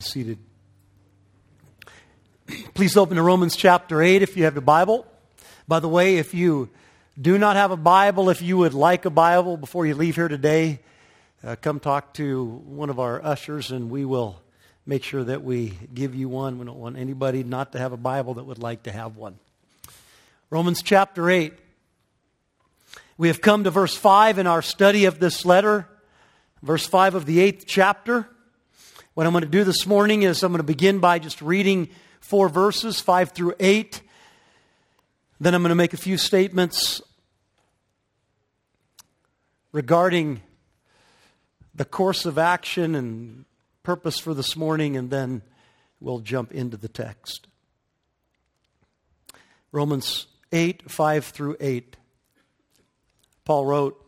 seated. Please open to Romans chapter 8 if you have the Bible. By the way, if you do not have a Bible, if you would like a Bible before you leave here today, uh, come talk to one of our ushers and we will make sure that we give you one. We don't want anybody not to have a Bible that would like to have one. Romans chapter 8. We have come to verse 5 in our study of this letter, verse 5 of the 8th chapter. What I'm going to do this morning is I'm going to begin by just reading four verses, 5 through 8. Then I'm going to make a few statements regarding the course of action and purpose for this morning, and then we'll jump into the text. Romans 8, 5 through 8. Paul wrote,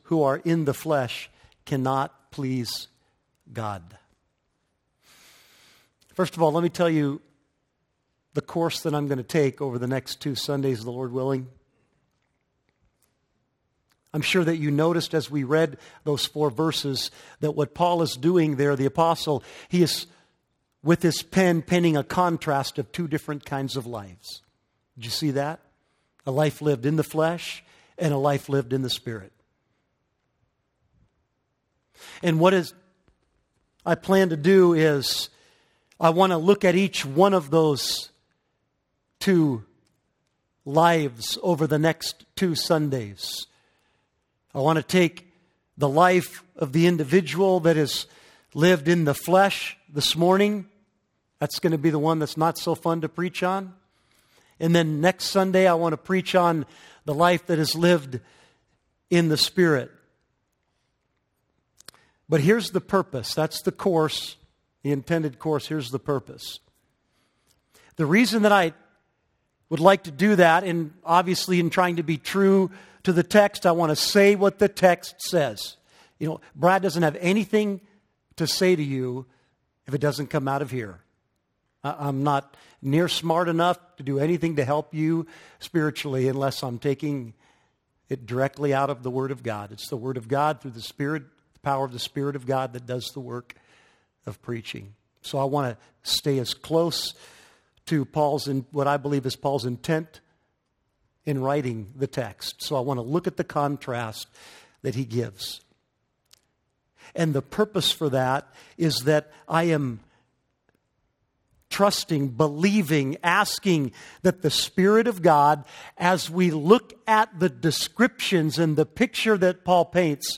who are in the flesh cannot please God. First of all, let me tell you the course that I'm going to take over the next two Sundays, the Lord willing. I'm sure that you noticed as we read those four verses that what Paul is doing there, the apostle, he is with his pen penning a contrast of two different kinds of lives. Did you see that? A life lived in the flesh and a life lived in the spirit. And what is I plan to do is I want to look at each one of those two lives over the next two Sundays. I want to take the life of the individual that has lived in the flesh this morning. That's going to be the one that's not so fun to preach on. And then next Sunday, I want to preach on the life that is lived in the Spirit. But here's the purpose. That's the course, the intended course. Here's the purpose. The reason that I would like to do that, and obviously in trying to be true to the text, I want to say what the text says. You know, Brad doesn't have anything to say to you if it doesn't come out of here. I'm not near smart enough to do anything to help you spiritually unless I'm taking it directly out of the Word of God. It's the Word of God through the Spirit power of the Spirit of God that does the work of preaching. So I want to stay as close to Paul's, in, what I believe is Paul's intent in writing the text. So I want to look at the contrast that he gives. And the purpose for that is that I am trusting, believing, asking that the Spirit of God, as we look at the descriptions and the picture that Paul paints,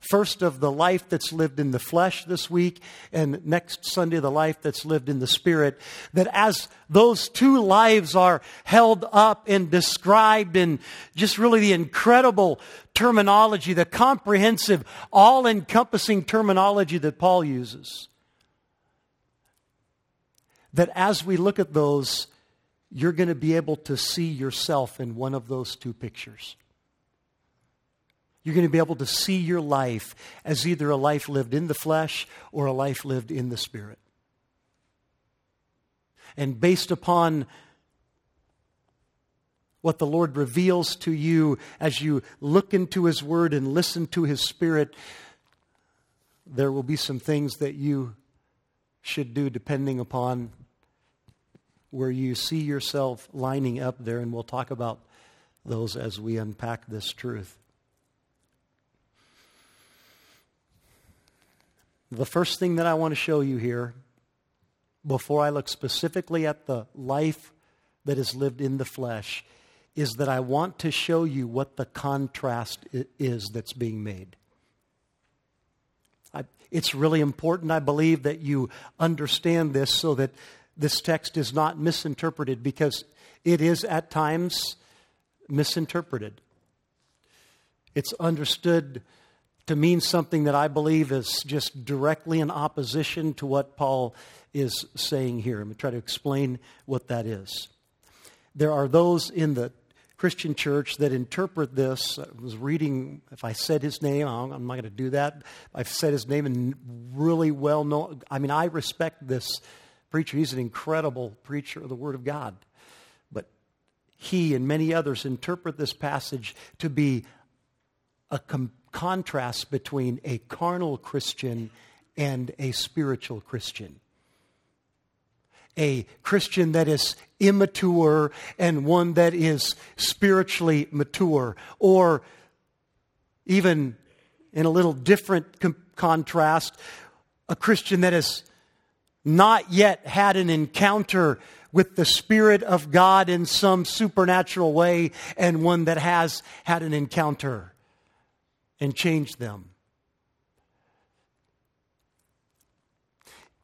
First, of the life that's lived in the flesh this week, and next Sunday, the life that's lived in the spirit. That as those two lives are held up and described in just really the incredible terminology, the comprehensive, all encompassing terminology that Paul uses, that as we look at those, you're going to be able to see yourself in one of those two pictures. You're going to be able to see your life as either a life lived in the flesh or a life lived in the spirit. And based upon what the Lord reveals to you as you look into His Word and listen to His Spirit, there will be some things that you should do depending upon where you see yourself lining up there, and we'll talk about those as we unpack this truth. The first thing that I want to show you here, before I look specifically at the life that is lived in the flesh, is that I want to show you what the contrast is that's being made. I, it's really important, I believe, that you understand this so that this text is not misinterpreted because it is at times misinterpreted. It's understood to mean something that I believe is just directly in opposition to what Paul is saying here. I'm going to try to explain what that is. There are those in the Christian church that interpret this. I was reading, if I said his name, I'm not going to do that. I've said his name and really well known. I mean, I respect this preacher. He's an incredible preacher of the Word of God. But he and many others interpret this passage to be a com- contrast between a carnal Christian and a spiritual Christian a Christian that is immature and one that is spiritually mature. Or even in a little different com- contrast, a Christian that has not yet had an encounter with the Spirit of God in some supernatural way, and one that has had an encounter and change them.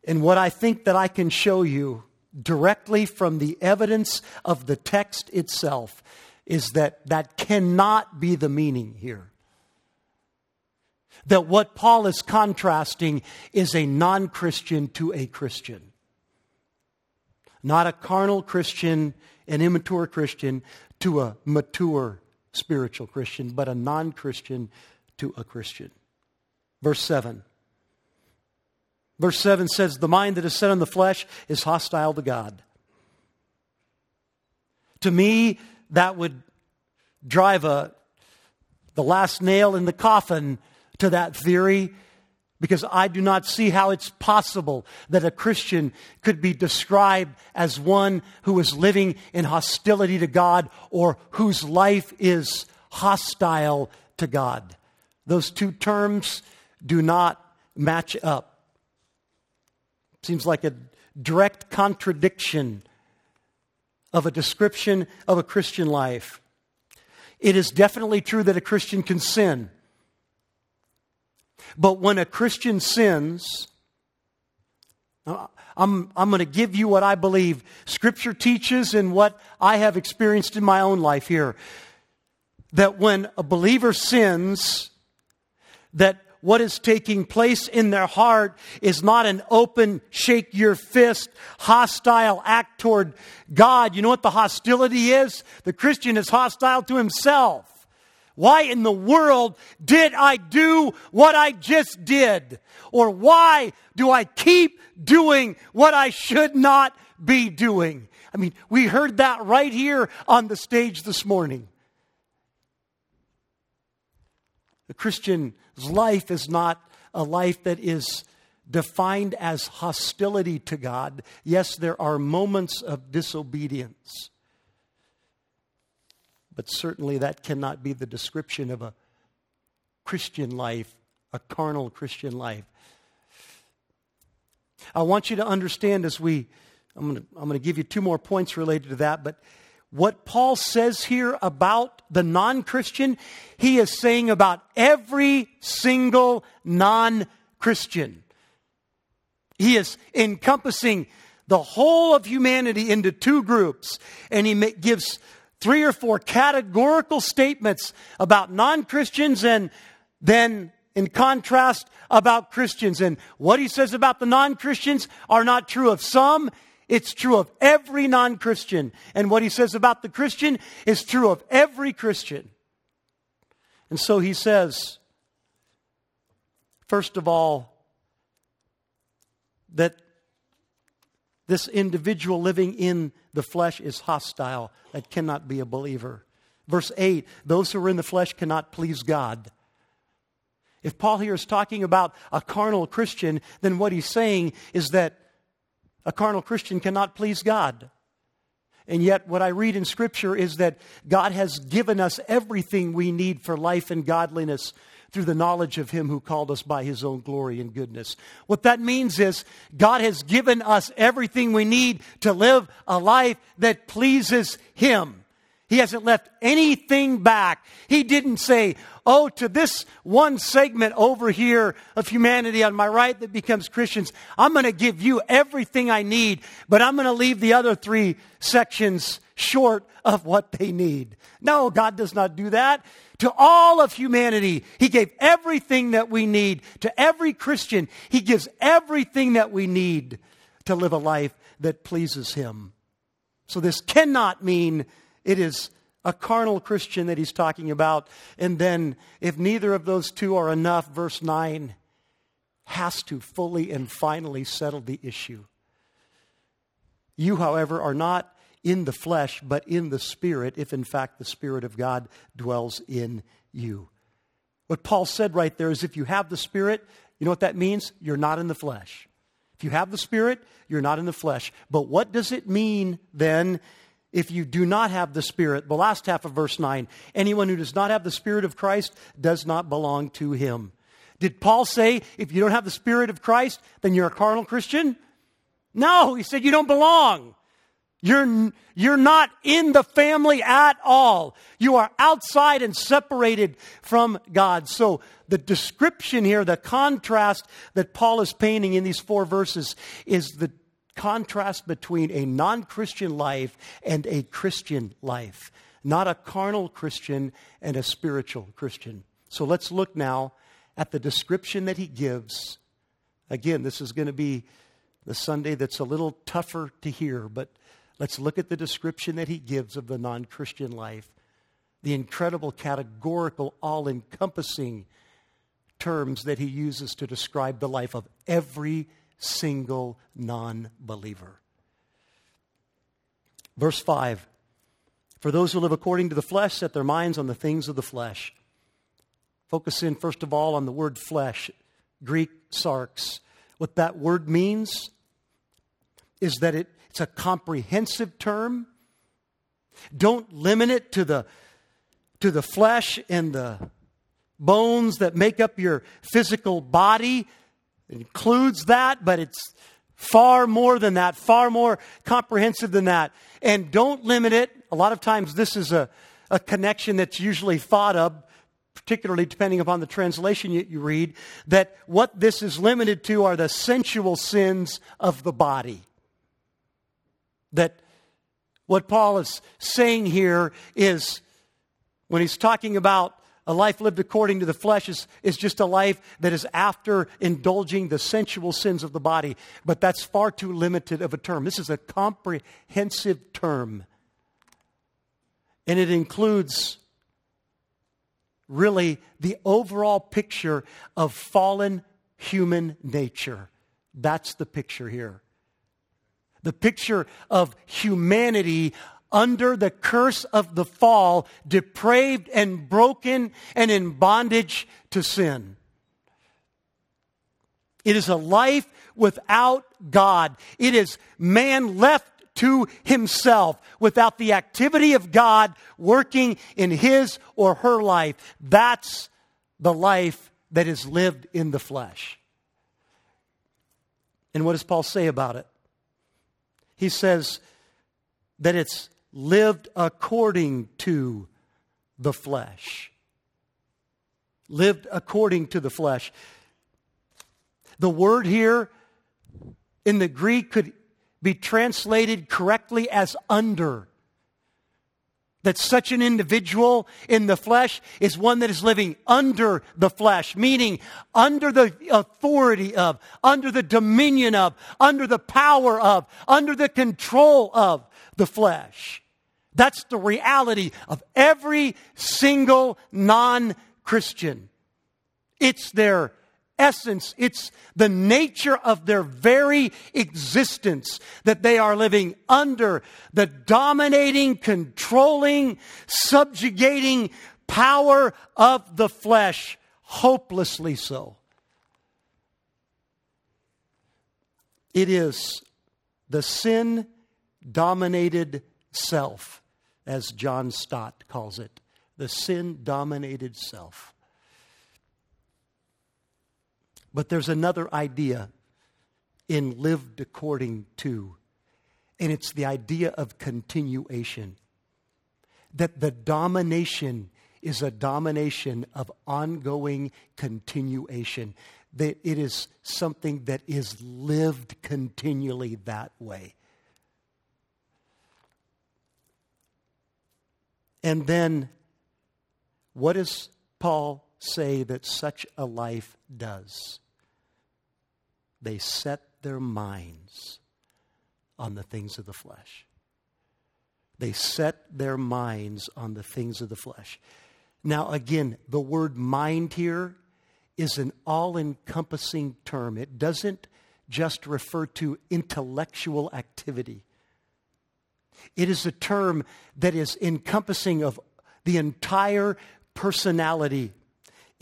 And what I think that I can show you directly from the evidence of the text itself is that that cannot be the meaning here. That what Paul is contrasting is a non Christian to a Christian. Not a carnal Christian, an immature Christian, to a mature spiritual Christian, but a non Christian to a Christian. Verse 7. Verse 7 says, The mind that is set on the flesh is hostile to God. To me, that would drive a, the last nail in the coffin to that theory because I do not see how it's possible that a Christian could be described as one who is living in hostility to God or whose life is hostile to God. Those two terms do not match up. Seems like a direct contradiction of a description of a Christian life. It is definitely true that a Christian can sin. But when a Christian sins, I'm, I'm going to give you what I believe Scripture teaches and what I have experienced in my own life here. That when a believer sins, that what is taking place in their heart is not an open, shake your fist, hostile act toward God. You know what the hostility is? The Christian is hostile to himself. Why in the world did I do what I just did? Or why do I keep doing what I should not be doing? I mean, we heard that right here on the stage this morning. The Christian's life is not a life that is defined as hostility to God. Yes, there are moments of disobedience, but certainly that cannot be the description of a Christian life, a carnal Christian life. I want you to understand as we, I'm going I'm going to give you two more points related to that, but what Paul says here about the non Christian, he is saying about every single non Christian. He is encompassing the whole of humanity into two groups, and he gives three or four categorical statements about non Christians and then in contrast about Christians. And what he says about the non Christians are not true of some it's true of every non Christian. And what he says about the Christian is true of every Christian. And so he says, first of all, that this individual living in the flesh is hostile, that cannot be a believer. Verse 8 those who are in the flesh cannot please God. If Paul here is talking about a carnal Christian, then what he's saying is that a carnal Christian cannot please God. And yet, what I read in Scripture is that God has given us everything we need for life and godliness through the knowledge of Him who called us by His own glory and goodness. What that means is God has given us everything we need to live a life that pleases Him. He hasn't left anything back. He didn't say, oh, to this one segment over here of humanity on my right that becomes Christians, I'm going to give you everything I need, but I'm going to leave the other three sections short of what they need. No, God does not do that. To all of humanity, He gave everything that we need. To every Christian, He gives everything that we need to live a life that pleases Him. So this cannot mean it is a carnal Christian that he's talking about. And then, if neither of those two are enough, verse 9 has to fully and finally settle the issue. You, however, are not in the flesh, but in the Spirit, if in fact the Spirit of God dwells in you. What Paul said right there is if you have the Spirit, you know what that means? You're not in the flesh. If you have the Spirit, you're not in the flesh. But what does it mean then if you do not have the Spirit? The last half of verse 9 anyone who does not have the Spirit of Christ does not belong to him. Did Paul say if you don't have the Spirit of Christ, then you're a carnal Christian? No, he said you don't belong. You're, you're not in the family at all. You are outside and separated from God. So the description here, the contrast that Paul is painting in these four verses is the contrast between a non Christian life and a Christian life, not a carnal Christian and a spiritual Christian. So let's look now at the description that he gives. Again, this is going to be the Sunday that's a little tougher to hear, but let's look at the description that he gives of the non Christian life. The incredible, categorical, all encompassing terms that he uses to describe the life of every single non believer. Verse 5 For those who live according to the flesh set their minds on the things of the flesh. Focus in, first of all, on the word flesh, Greek sarx. What that word means is that it, it's a comprehensive term. Don't limit it to the, to the flesh and the bones that make up your physical body. Includes that, but it's far more than that, far more comprehensive than that. And don't limit it. A lot of times, this is a, a connection that's usually thought of, particularly depending upon the translation you, you read, that what this is limited to are the sensual sins of the body. That what Paul is saying here is when he's talking about a life lived according to the flesh is, is just a life that is after indulging the sensual sins of the body. But that's far too limited of a term. This is a comprehensive term. And it includes really the overall picture of fallen human nature. That's the picture here. The picture of humanity under the curse of the fall, depraved and broken and in bondage to sin. It is a life without God. It is man left to himself without the activity of God working in his or her life. That's the life that is lived in the flesh. And what does Paul say about it? He says that it's lived according to the flesh. Lived according to the flesh. The word here in the Greek could be translated correctly as under. That such an individual in the flesh is one that is living under the flesh, meaning under the authority of, under the dominion of, under the power of, under the control of the flesh. That's the reality of every single non Christian. It's their essence, it's the nature of their very existence that they are living under the dominating, controlling, subjugating power of the flesh, hopelessly so. It is the sin dominated self as John Stott calls it the sin dominated self. But there's another idea in lived according to, and it's the idea of continuation. That the domination is a domination of ongoing continuation. That it is something that is lived continually that way. And then, what does Paul say that such a life does? They set their minds on the things of the flesh. They set their minds on the things of the flesh. Now, again, the word mind here is an all encompassing term. It doesn't just refer to intellectual activity. It is a term that is encompassing of the entire personality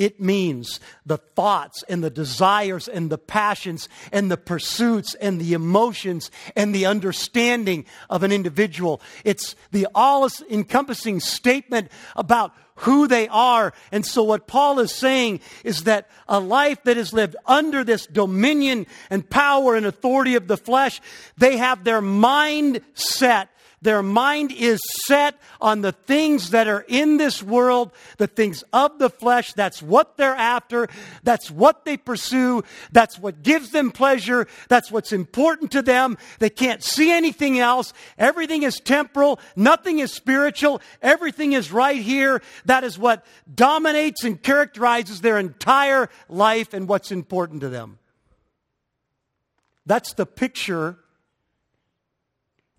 it means the thoughts and the desires and the passions and the pursuits and the emotions and the understanding of an individual. It's the all encompassing statement about who they are. And so what Paul is saying is that a life that is lived under this dominion and power and authority of the flesh, they have their mind set their mind is set on the things that are in this world, the things of the flesh. That's what they're after. That's what they pursue. That's what gives them pleasure. That's what's important to them. They can't see anything else. Everything is temporal. Nothing is spiritual. Everything is right here. That is what dominates and characterizes their entire life and what's important to them. That's the picture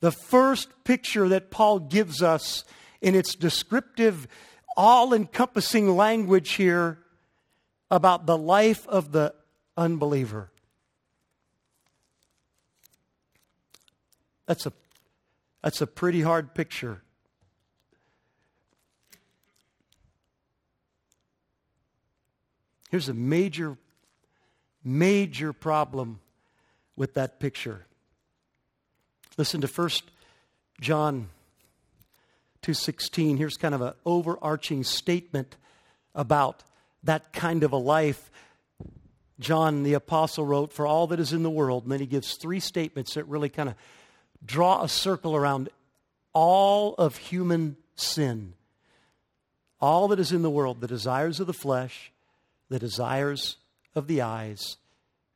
the first picture that Paul gives us in its descriptive, all encompassing language here about the life of the unbeliever. That's a, that's a pretty hard picture. Here's a major, major problem with that picture. Listen to 1 John 2:16. Here's kind of an overarching statement about that kind of a life. John the apostle wrote, "For all that is in the world," and then he gives three statements that really kind of draw a circle around all of human sin. All that is in the world, the desires of the flesh, the desires of the eyes,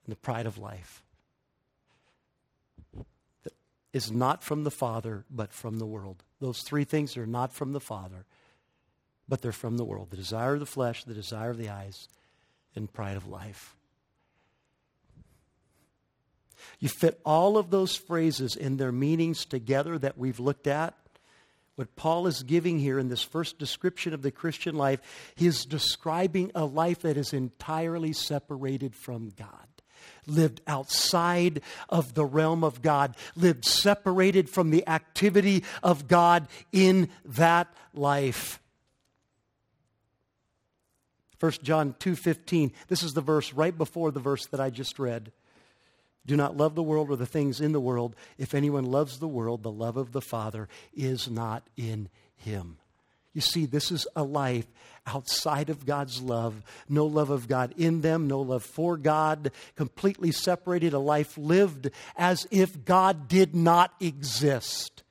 and the pride of life is not from the Father, but from the world. Those three things are not from the Father, but they're from the world the desire of the flesh, the desire of the eyes, and pride of life. You fit all of those phrases in their meanings together that we've looked at. What Paul is giving here in this first description of the Christian life, he is describing a life that is entirely separated from God lived outside of the realm of God, lived separated from the activity of God in that life. 1 John 2:15. This is the verse right before the verse that I just read. Do not love the world or the things in the world. If anyone loves the world, the love of the Father is not in him. You see, this is a life outside of God's love. No love of God in them, no love for God, completely separated, a life lived as if God did not exist.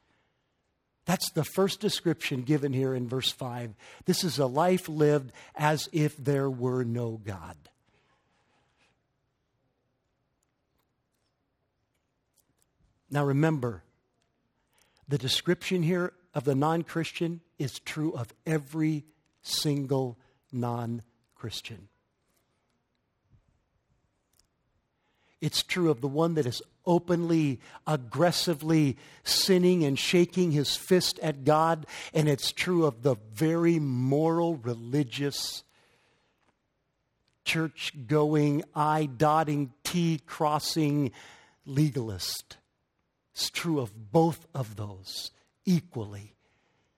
That's the first description given here in verse 5. This is a life lived as if there were no God. Now remember, the description here of the non Christian is true of every single non Christian. It's true of the one that is openly, aggressively sinning and shaking his fist at God, and it's true of the very moral, religious, church going, I dotting, T crossing legalist. It's true of both of those equally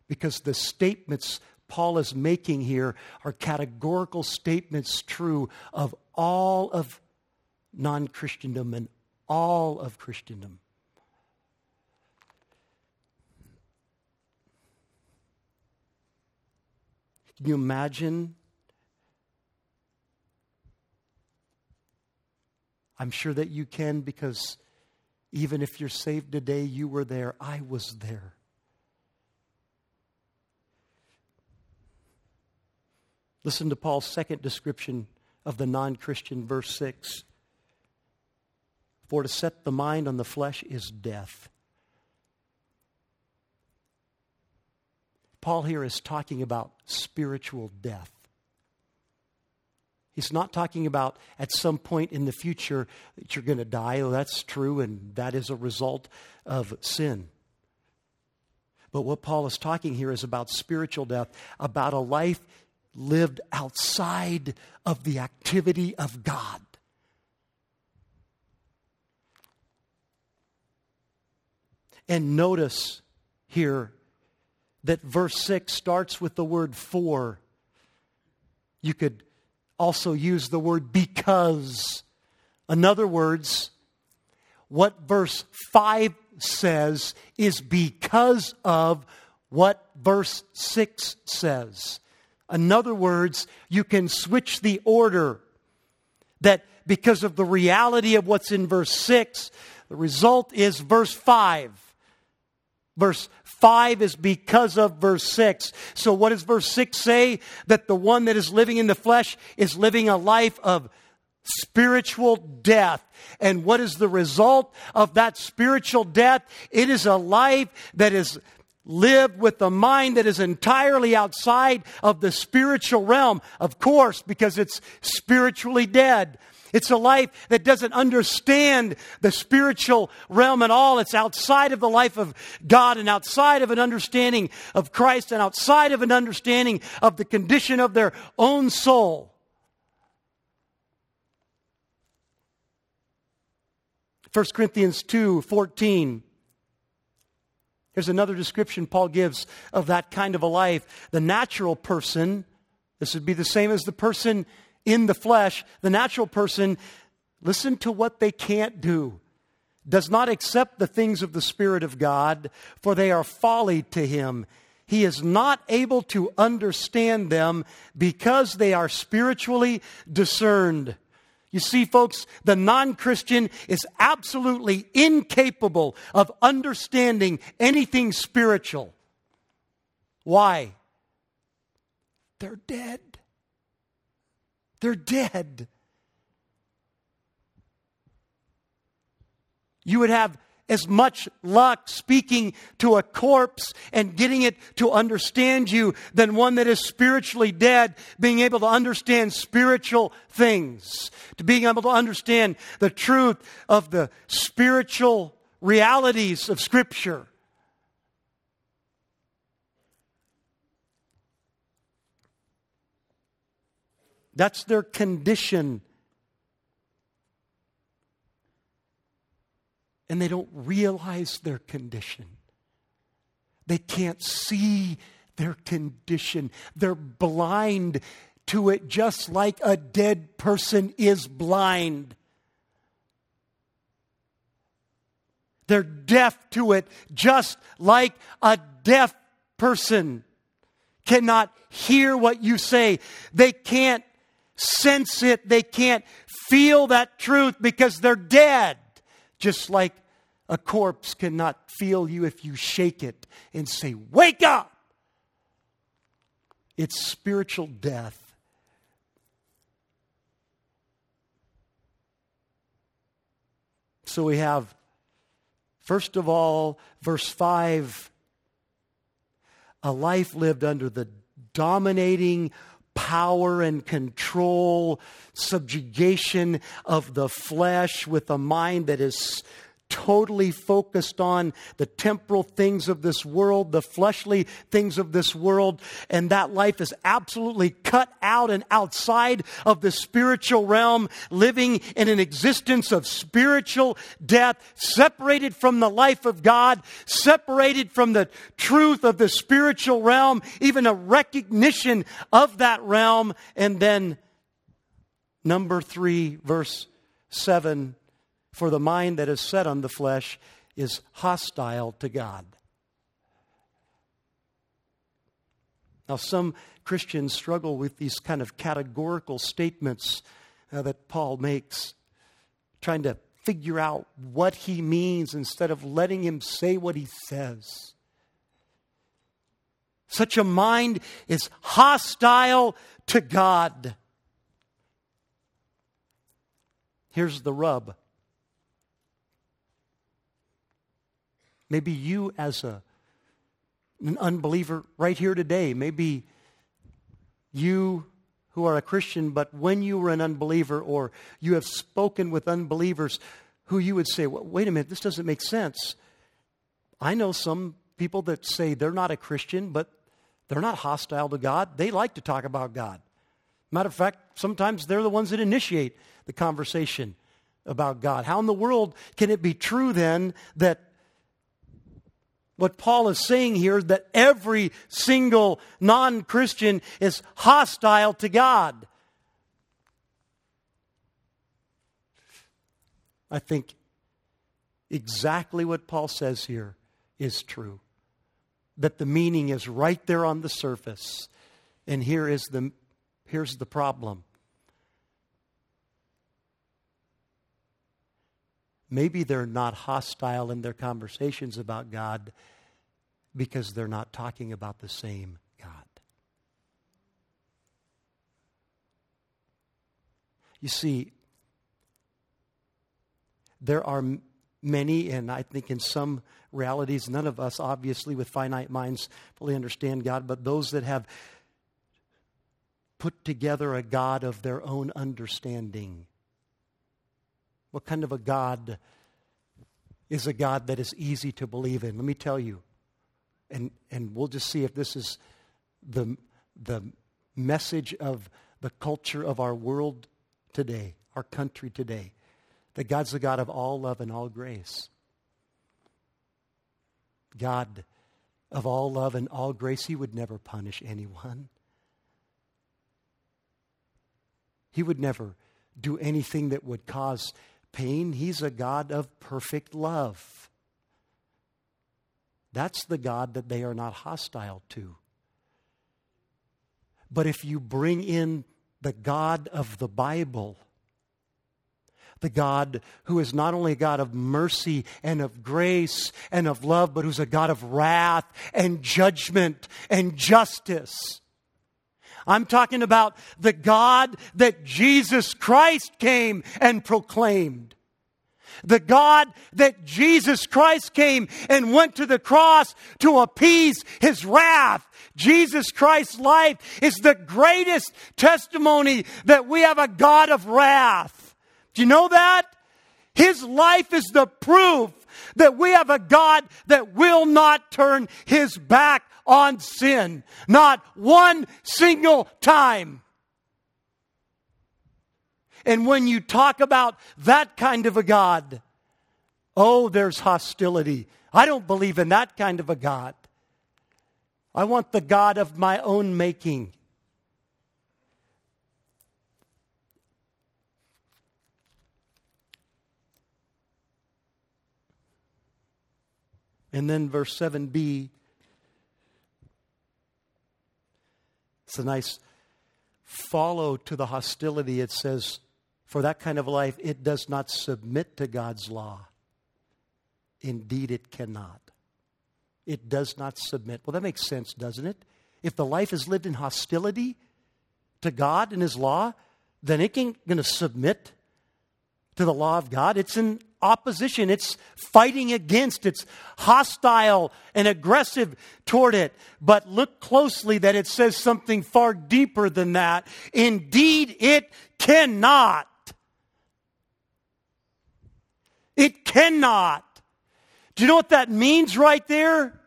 because the statements Paul is making here are categorical statements true of all of non Christendom and all of Christendom. Can you imagine? I'm sure that you can because even if you're saved today, you were there. I was there. Listen to Paul's second description of the non Christian, verse 6. For to set the mind on the flesh is death. Paul here is talking about spiritual death. He's not talking about at some point in the future that you're going to die. That's true, and that is a result of sin. But what Paul is talking here is about spiritual death, about a life lived outside of the activity of God. And notice here that verse 6 starts with the word for. You could also use the word because. In other words, what verse 5 says is because of what verse 6 says. In other words, you can switch the order that because of the reality of what's in verse 6, the result is verse 5. Verse 5 is because of verse 6. So, what does verse 6 say? That the one that is living in the flesh is living a life of spiritual death. And what is the result of that spiritual death? It is a life that is lived with a mind that is entirely outside of the spiritual realm, of course, because it's spiritually dead. It's a life that doesn't understand the spiritual realm at all. It's outside of the life of God and outside of an understanding of Christ and outside of an understanding of the condition of their own soul. 1 Corinthians 2 14. Here's another description Paul gives of that kind of a life. The natural person, this would be the same as the person in the flesh, the natural person, listen to what they can't do. Does not accept the things of the Spirit of God, for they are folly to him. He is not able to understand them because they are spiritually discerned. You see, folks, the non Christian is absolutely incapable of understanding anything spiritual. Why? They're dead. They're dead. You would have as much luck speaking to a corpse and getting it to understand you than one that is spiritually dead, being able to understand spiritual things, to being able to understand the truth of the spiritual realities of Scripture. That's their condition and they don't realize their condition. They can't see their condition. They're blind to it just like a dead person is blind. They're deaf to it just like a deaf person cannot hear what you say. They can't sense it. They can't feel that truth because they're dead. Just like a corpse cannot feel you if you shake it and say, Wake up! It's spiritual death. So we have, first of all, verse 5 a life lived under the dominating power and control, subjugation of the flesh with a mind that is totally focused on the temporal things of this world, the fleshly things of this world, and that life is absolutely cut out and outside of the spiritual realm, living in an existence of spiritual death, separated from the life of God, separated from the truth of the spiritual realm, even a recognition of that realm, and then number three, verse 7 for the mind that is set on the flesh is hostile to God. Now, some Christians struggle with these kind of categorical statements uh, that Paul makes, trying to figure out what he means instead of letting him say what he says. Such a mind is hostile to God. Here's the rub Maybe you, as a an unbeliever right here today. Maybe you who are a Christian, but when you were an unbeliever or you have spoken with unbelievers who you would say, well, wait a minute, this doesn't make sense. I know some people that say they're not a Christian, but they're not hostile to God. They like to talk about God. Matter of fact, sometimes they're the ones that initiate the conversation about God. How in the world can it be true then that what Paul is saying here that every single non Christian is hostile to God? I think exactly what Paul says here is true. That the meaning is right there on the surface. And here is the, here's the problem Maybe they're not hostile in their conversations about God because they're not talking about the same God. You see, there are many, and I think in some realities, none of us, obviously, with finite minds, fully understand God, but those that have put together a God of their own understanding what kind of a God is a God that is easy to believe in? Let me tell you. And, and we'll just see if this is the, the message of the culture of our world today, our country today. That God's the God of all love and all grace. God of all love and all grace, He would never punish anyone. He would never do anything that would cause pain. He's a God of perfect love. That's the God that they are not hostile to. But if you bring in the God of the Bible, the God who is not only a God of mercy and of grace and of love, but who's a God of wrath and judgment and justice. I'm talking about the God that Jesus Christ came and proclaimed. The God that Jesus Christ came and went to the cross to appease his wrath. Jesus Christ's life is the greatest testimony that we have a God of wrath. Do you know that? His life is the proof that we have a God that will not turn his back on sin. Not one single time. And when you talk about that kind of a God, oh, there's hostility. I don't believe in that kind of a God. I want the God of my own making. And then verse 7b, it's a nice follow to the hostility. It says, for that kind of life, it does not submit to God's law. Indeed, it cannot. It does not submit. Well, that makes sense, doesn't it? If the life is lived in hostility to God and His law, then it ain't going to submit to the law of God. It's in opposition, it's fighting against, it's hostile and aggressive toward it. But look closely that it says something far deeper than that. Indeed, it cannot. It cannot. Do you know what that means right there?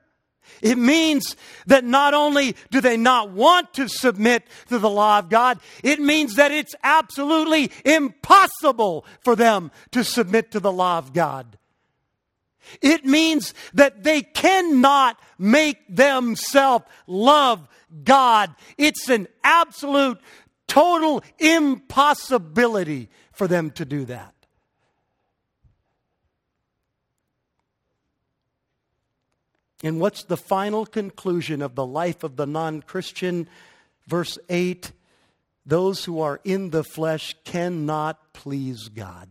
It means that not only do they not want to submit to the law of God, it means that it's absolutely impossible for them to submit to the law of God. It means that they cannot make themselves love God. It's an absolute, total impossibility for them to do that. And what's the final conclusion of the life of the non Christian? Verse 8 those who are in the flesh cannot please God.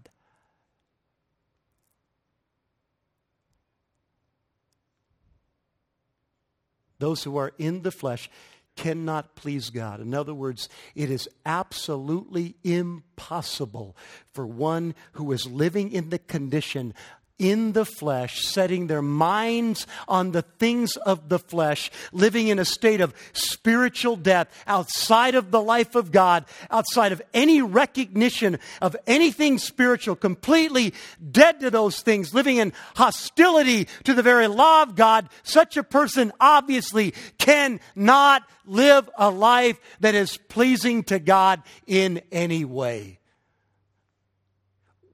Those who are in the flesh cannot please God. In other words, it is absolutely impossible for one who is living in the condition in the flesh, setting their minds on the things of the flesh, living in a state of spiritual death outside of the life of God, outside of any recognition of anything spiritual, completely dead to those things, living in hostility to the very law of God, such a person obviously cannot live a life that is pleasing to God in any way.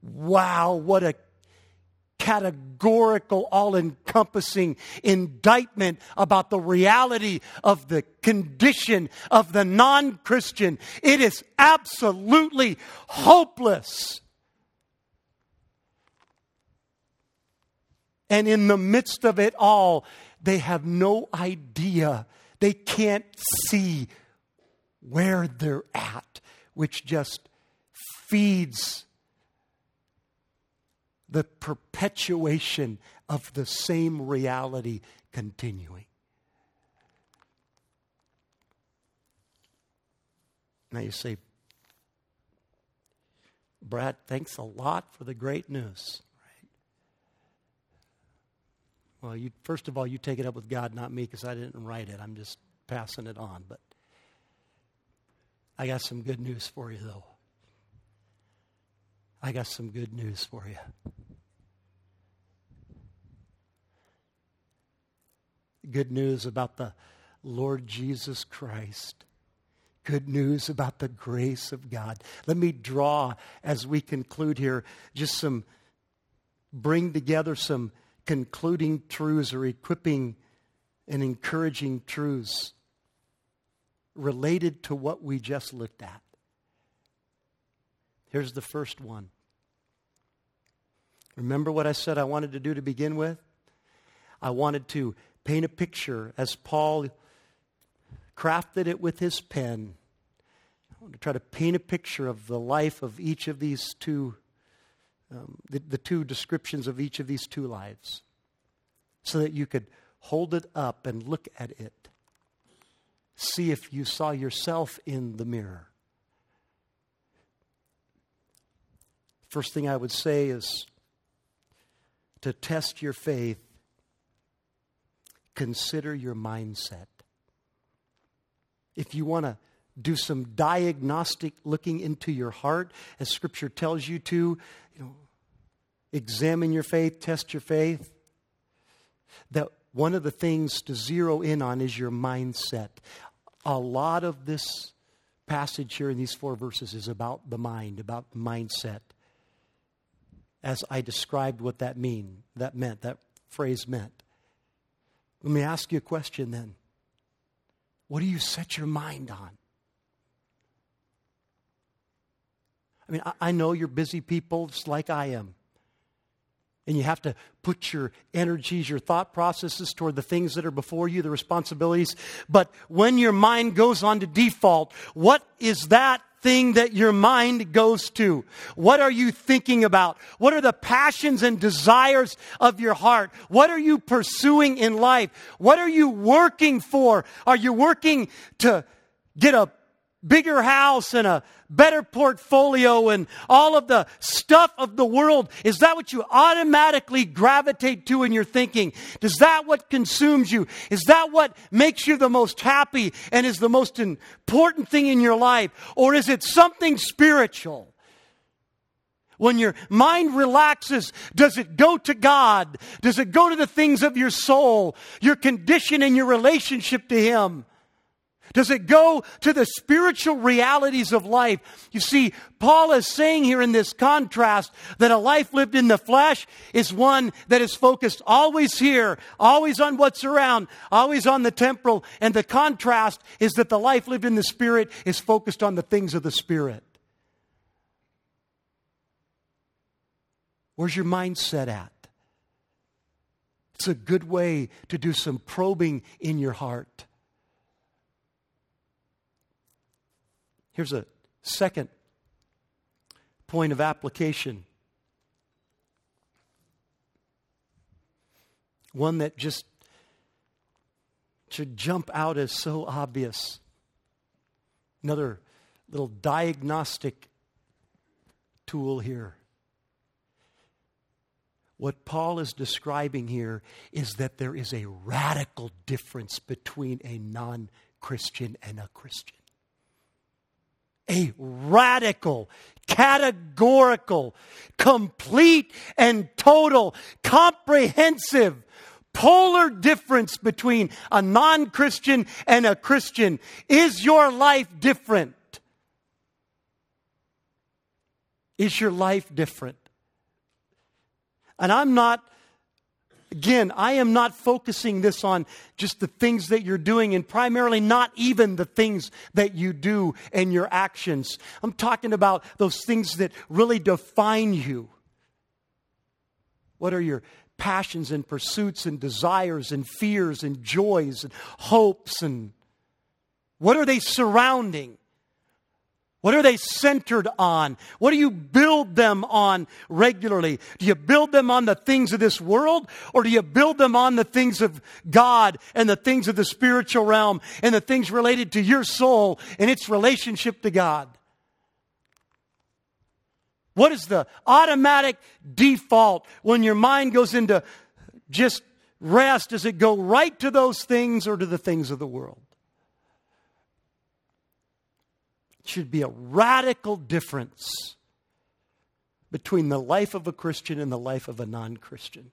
Wow, what a categorical, all encompassing indictment about the reality of the condition of the non Christian. It is absolutely hopeless. And in the midst of it all, they have no idea. They can't see where they're at, which just feeds the perpetuation of the same reality continuing. Now you say, Brad, thanks a lot for the great news. Right? Well, you, first of all, you take it up with God, not me, because I didn't write it. I'm just passing it on. But I got some good news for you, though. I got some good news for you. Good news about the Lord Jesus Christ. Good news about the grace of God. Let me draw, as we conclude here, just some, bring together some concluding truths or equipping and encouraging truths related to what we just looked at. Here's the first one Remember what I said I wanted to do to begin with? I wanted to paint a picture as Paul crafted it with his pen. I want to try to paint a picture of the life of each of these two, um, the, the two descriptions of each of these two lives, so that you could hold it up and look at it. See if you saw yourself in the mirror. First thing I would say is to test your faith, consider your mindset. If you want to do some diagnostic looking into your heart, as Scripture tells you to, you know, examine your faith, test your faith. That one of the things to zero in on is your mindset. A lot of this passage here in these four verses is about the mind, about mindset as I described what that mean, that meant, that phrase meant. Let me ask you a question then. What do you set your mind on? I mean, I, know you're busy people just like I am. And you have to put your energies, your thought processes toward the things that are before you, the responsibilities. But when your mind goes on to default, what is that thing that your mind goes to? What are you thinking about? What are the passions and desires of your heart? What are you pursuing in life? What are you working for? Are you working to get a bigger house and a better portfolio and all of the stuff of the world? Is that what you automatically gravitate to in your thinking? Does that what consumes you? Is that what makes you the most happy and is the most important thing in your life? Or is it something spiritual? When your mind relaxes, does it go to God? Does it go to the things of your soul, your condition and your relationship to Him? Does it go to the spiritual realities of life? You see, Paul is saying here in this contrast that a life lived in the flesh is one that is focused always here, always on what's around, always on the temporal. And the contrast is that the life lived in the spirit is focused on the things of the spirit. Where's your mindset at? It's a good way to do some probing in your heart. Here's a second point of application. One that just should jump out as so obvious. Another little diagnostic tool here. What Paul is describing here is that there is a radical difference between a non Christian and a Christian. A radical, categorical, complete, and total, comprehensive, polar difference between a non Christian and a Christian. Is your life different? Is your life different? And I'm not, again, I am not focusing this on just the things that you're doing and primarily not even the things that you do and your actions. I'm talking about those things that really define you. What are your passions and pursuits and desires and fears and joys and hopes and what are they surrounding? What are they centered on? What do you build them on regularly? Do you build them on the things of this world or do you build them on the things of God and the things of the spiritual realm and the things related to your soul and its relationship to God? What is the automatic default when your mind goes into just rest? Does it go right to those things or to the things of the world? Should be a radical difference between the life of a Christian and the life of a non Christian.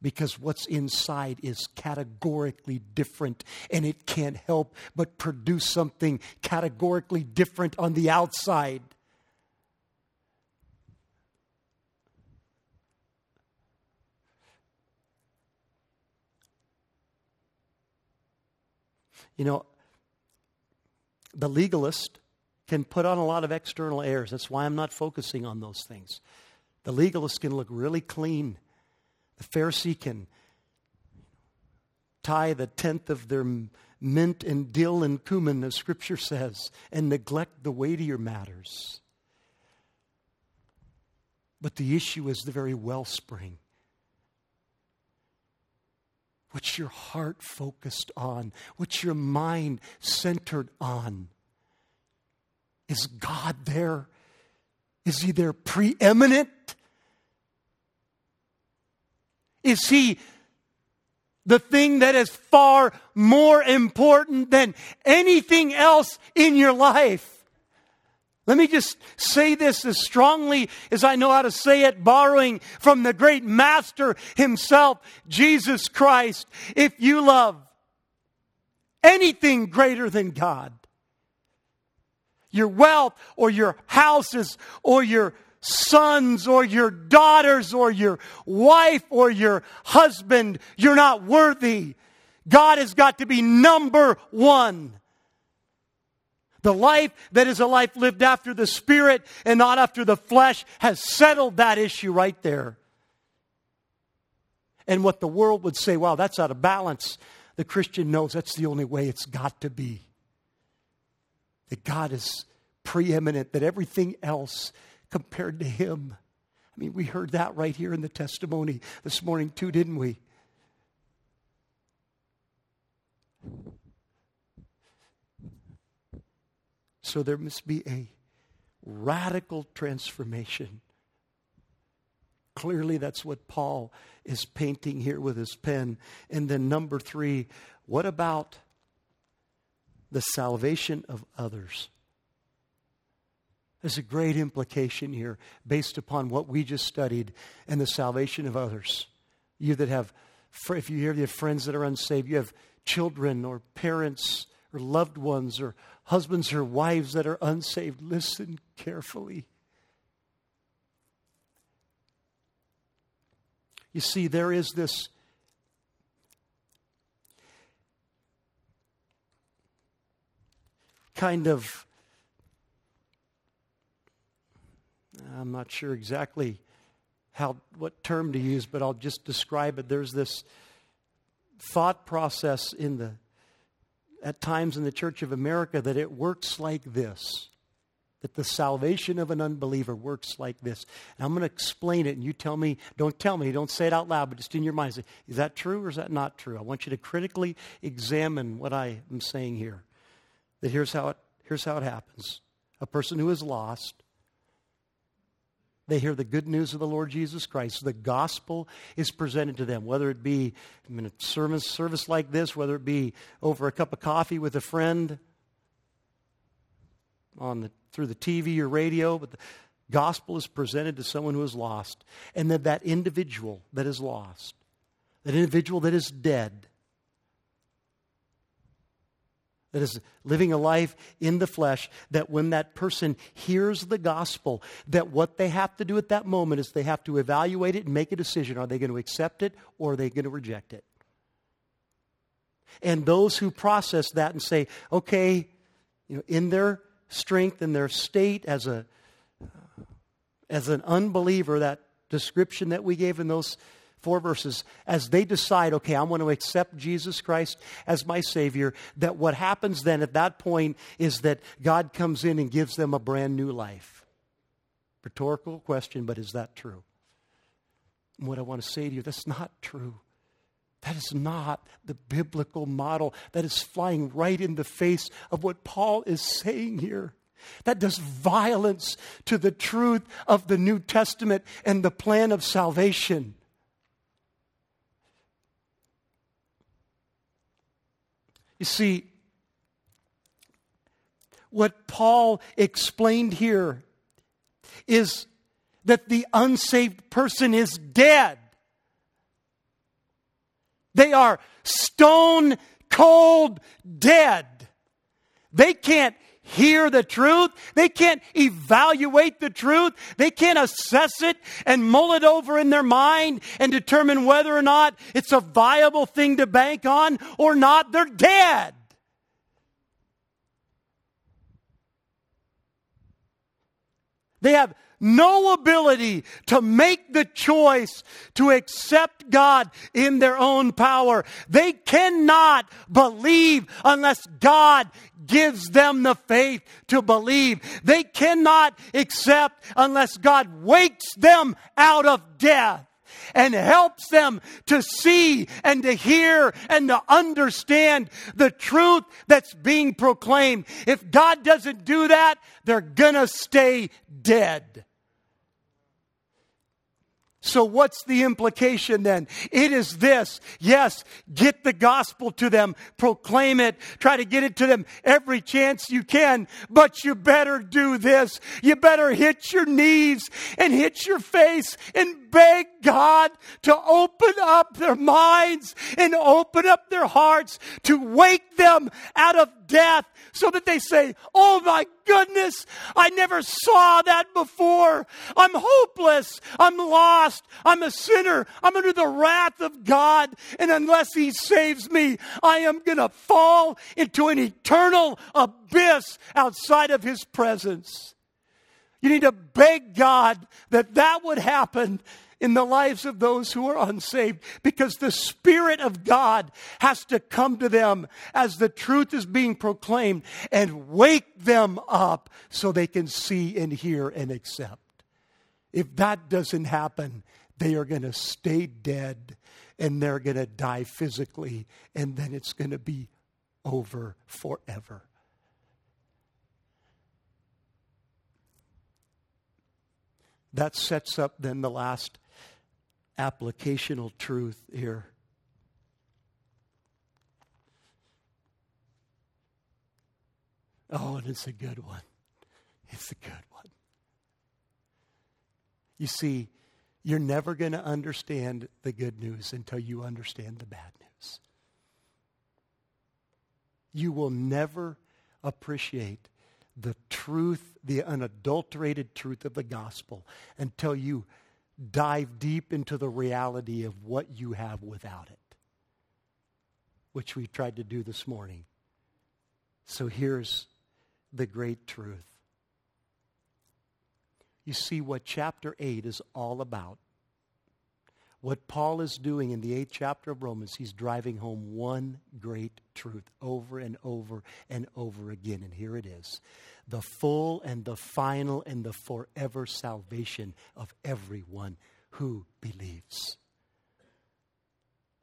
Because what's inside is categorically different, and it can't help but produce something categorically different on the outside. You know, the legalist can put on a lot of external airs. That's why I'm not focusing on those things. The legalist can look really clean. The Pharisee can tie the tenth of their mint and dill and cumin, as Scripture says, and neglect the weightier matters. But the issue is the very wellspring. What's your heart focused on? What's your mind centered on? Is God there? Is He there preeminent? Is He the thing that is far more important than anything else in your life? Let me just say this as strongly as I know how to say it, borrowing from the great master himself, Jesus Christ. If you love anything greater than God, your wealth or your houses or your sons or your daughters or your wife or your husband, you're not worthy. God has got to be number one. The life that is a life lived after the Spirit and not after the flesh has settled that issue right there. And what the world would say, wow, that's out of balance, the Christian knows that's the only way it's got to be. That God is preeminent, that everything else compared to Him. I mean, we heard that right here in the testimony this morning, too, didn't we? So there must be a radical transformation. Clearly, that's what Paul is painting here with his pen. And then, number three, what about the salvation of others? There's a great implication here based upon what we just studied and the salvation of others. You that have, if you hear you have friends that are unsaved, you have children or parents or loved ones or husbands or wives that are unsaved, listen carefully. You see, there is this kind of, I'm not sure exactly how what term to use, but I'll just describe it. There's this thought process in the at times in the Church of America that it works like this that the salvation of an unbeliever works like this. And I'm going to explain it, and you tell me, don't tell me, don't say it out loud, but just in your mind, say, is that true or is that not true? I want you to critically examine what I am saying here. That here's how it, here's how it happens a person who is lost, They hear the good news of the Lord Jesus Christ. The gospel is presented to them, whether it be in a service, service like this, whether it be over a cup of coffee with a friend, on the, through the TV or radio, but the gospel is presented to someone who is lost. And then that individual that is lost, that individual that is dead, that is living a life in the flesh, that when that person hears the gospel, that what they have to do at that moment is they have to evaluate it and make a decision. Are they going to accept it or are they going to reject it? And those who process that and say, okay, you know, in their strength, in their state as a uh, as an unbeliever, that description that we gave in those four verses, as they decide, okay, I want to accept Jesus Christ as my Savior, that what happens then at that point is that God comes in and gives them a brand new life. Rhetorical question, but is that true? What I want to say to you, that's not true. That is not the biblical model. That is flying right in the face of what Paul is saying here. That does violence to the truth of the New Testament and the plan of salvation. You see, what Paul explained here is that the unsaved person is dead. They are stone cold dead. They can't hear the truth. They can't evaluate the truth. They can't assess it and mull it over in their mind and determine whether or not it's a viable thing to bank on or not. They're dead. They have no ability to make the choice to accept God in their own power. They cannot believe unless God gives them the faith to believe. They cannot accept unless God wakes them out of death and helps them to see and to hear and to understand the truth that's being proclaimed. If God doesn't do that, they're gonna stay dead. So, what's the implication then? It is this. Yes, get the gospel to them, proclaim it, try to get it to them every chance you can, but you better do this. You better hit your knees and hit your face and beg God to open up their minds and open up their hearts to wake them out of death so that they say, Oh my goodness, I never saw that before. I'm hopeless. I'm lost. I'm a sinner. I'm under the wrath of God. And unless He saves me, I am going to fall into an eternal abyss outside of His presence. You need to beg God that that would happen in the lives of those who are unsaved because the Spirit of God has to come to them as the truth is being proclaimed and wake them up so they can see and hear and accept. If that doesn't happen, they are going to stay dead and they're going to die physically, and then it's going to be over forever. That sets up then the last applicational truth here. Oh, and it's a good one. It's a good one. You see, you're never going to understand the good news until you understand the bad news. You will never appreciate the truth, the unadulterated truth of the gospel until you dive deep into the reality of what you have without it, which we tried to do this morning. So here's the great truth. You see what chapter 8 is all about. What Paul is doing in the eighth chapter of Romans, he's driving home one great truth over and over and over again. And here it is the full and the final and the forever salvation of everyone who believes.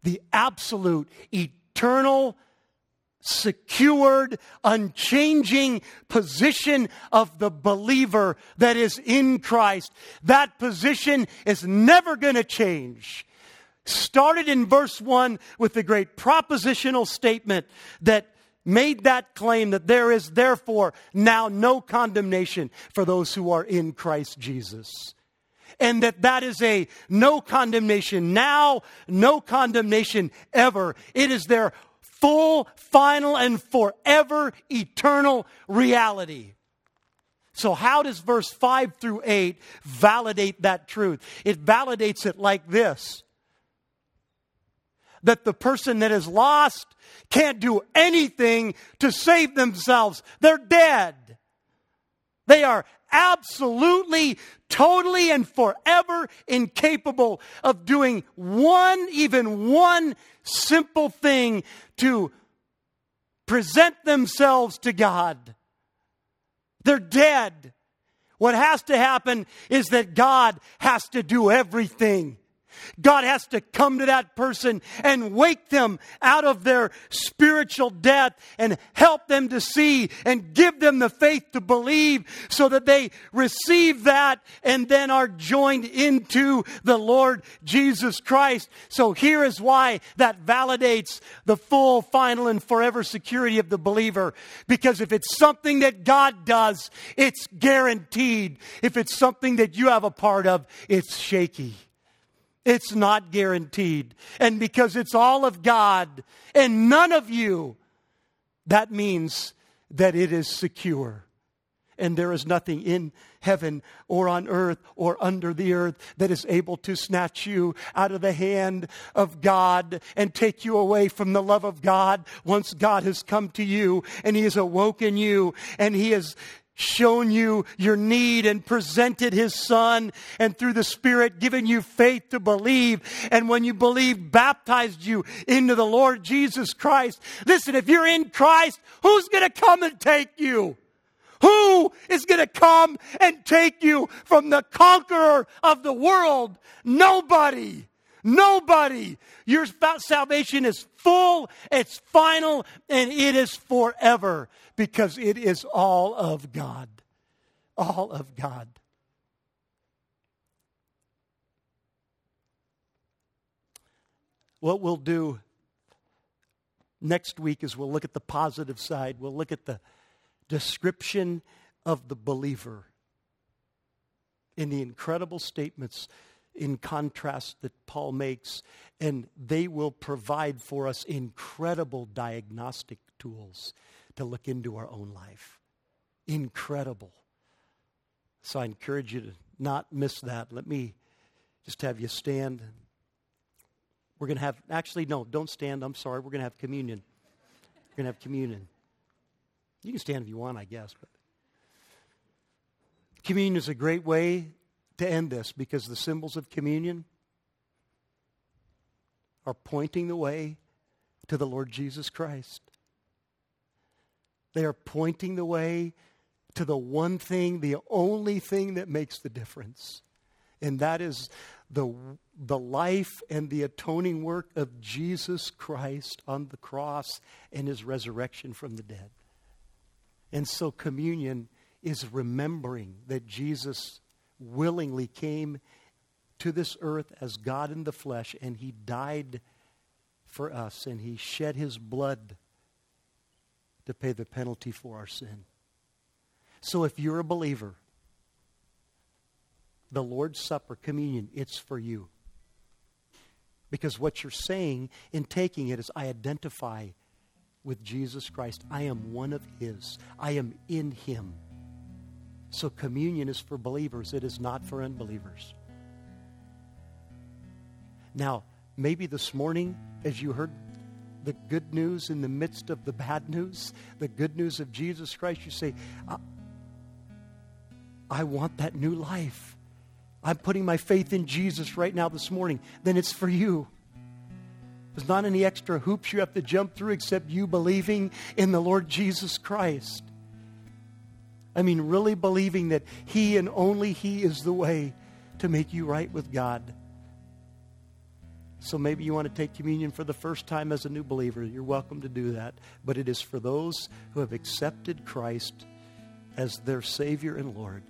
The absolute, eternal secured, unchanging position of the believer that is in Christ. That position is never going to change. Started in verse 1 with the great propositional statement that made that claim that there is therefore now no condemnation for those who are in Christ Jesus and that that is a no condemnation now, no condemnation ever. It is their full, final, and forever eternal reality. So, how does verse 5 through 8 validate that truth? It validates it like this that the person that is lost can't do anything to save themselves, they're dead. They are absolutely, totally, and forever incapable of doing one, even one simple thing to present themselves to God. They're dead. What has to happen is that God has to do everything. God has to come to that person and wake them out of their spiritual death and help them to see and give them the faith to believe so that they receive that and then are joined into the Lord Jesus Christ. So here is why that validates the full, final, and forever security of the believer. Because if it's something that God does, it's guaranteed. If it's something that you have a part of, it's shaky. It's not guaranteed. And because it's all of God and none of you, that means that it is secure. And there is nothing in heaven or on earth or under the earth that is able to snatch you out of the hand of God and take you away from the love of God once God has come to you and He has awoken you and He has shown you your need and presented his son and through the spirit given you faith to believe. And when you believe baptized you into the lord jesus christ. Listen if you're in christ who's going to come and take you? Who is going to come and take you from the conqueror of the world? Nobody Nobody. Your salvation is full, it's final, and it is forever because it is all of God. All of God. What we'll do next week is we'll look at the positive side. We'll look at the description of the believer in the incredible statements in contrast that Paul makes, and they will provide for us incredible diagnostic tools to look into our own life. Incredible. So I encourage you to not miss that. Let me just have you stand. We're going to have, actually, no, don't stand. I'm sorry. We're going to have communion. We're going to have communion. You can stand if you want, I guess. But communion is a great way to end this because the symbols of communion are pointing the way to the Lord Jesus Christ. They are pointing the way to the one thing, the only thing that makes the difference. And that is the, the life and the atoning work of Jesus Christ on the cross and his resurrection from the dead. And so communion is remembering that Jesus willingly came to this earth as God in the flesh, and he died for us, and he shed his blood to pay the penalty for our sin. So if you're a believer, the Lord's Supper, communion, it's for you. Because what you're saying in taking it is, I identify with Jesus Christ. I am one of His, I am in Him. So communion is for believers, it is not for unbelievers. Now, maybe this morning, as you heard the good news in the midst of the bad news, the good news of Jesus Christ, you say, I, I want that new life. I'm putting my faith in Jesus right now this morning. Then it's for you. There's not any extra hoops you have to jump through except you believing in the Lord Jesus Christ. I mean, really believing that He and only He is the way to make you right with God. So maybe you want to take communion for the first time as a new believer. You're welcome to do that. But it is for those who have accepted Christ as their Savior and Lord.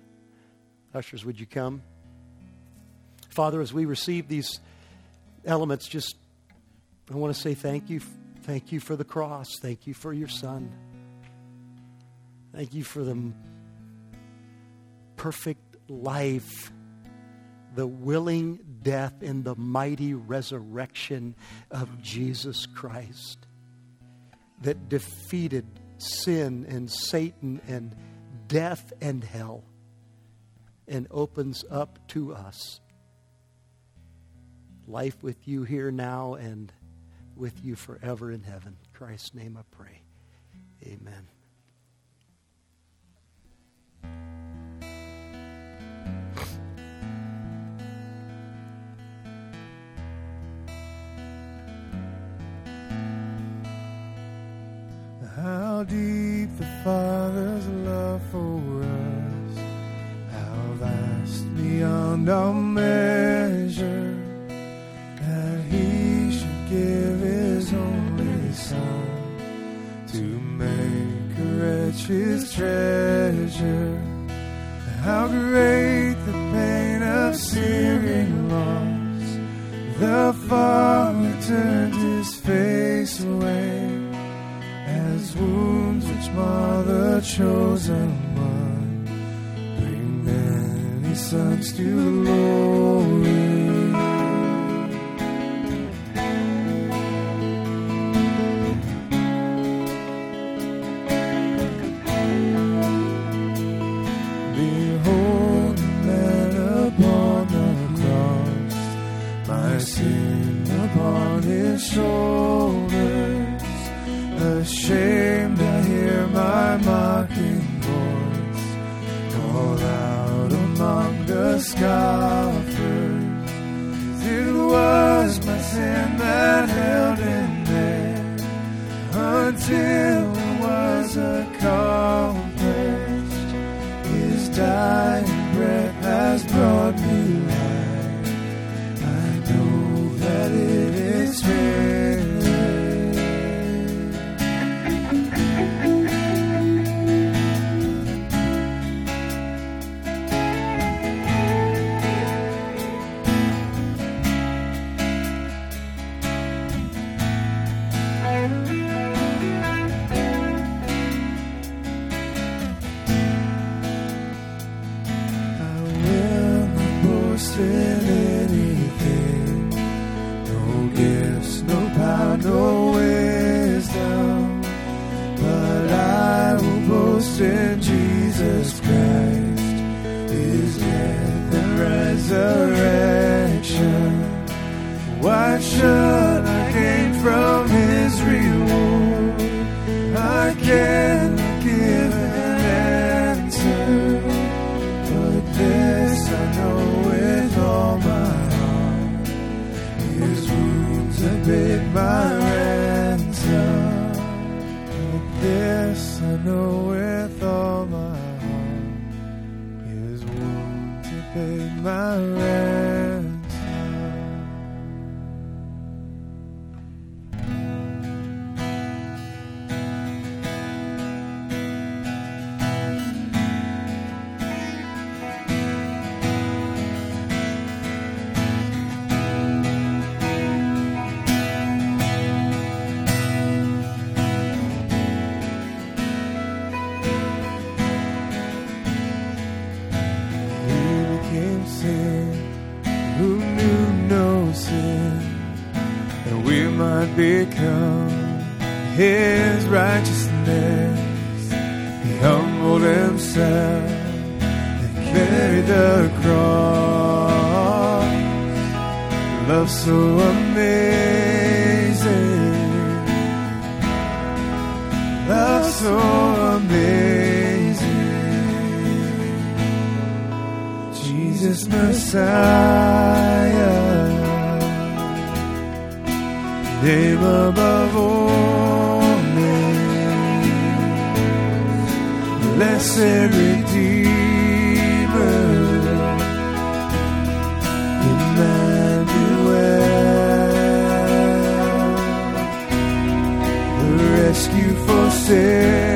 Ushers, would you come? Father, as we receive these elements, just I want to say thank you. Thank you for the cross. Thank you for your Son. Thank you for the perfect life, the willing death, and the mighty resurrection of Jesus Christ that defeated sin and Satan and death and hell and opens up to us life with you here now and with you forever in heaven. In Christ's name I pray. Amen. How deep the Father's love for us, how vast beyond our measure, that He should give His only Son to make a wretch His treasure. How great the chosen one bring many sons to glory. Paid Ask you for sin.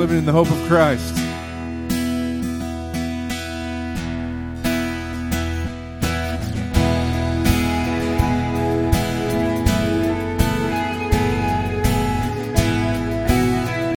Living in the hope of Christ.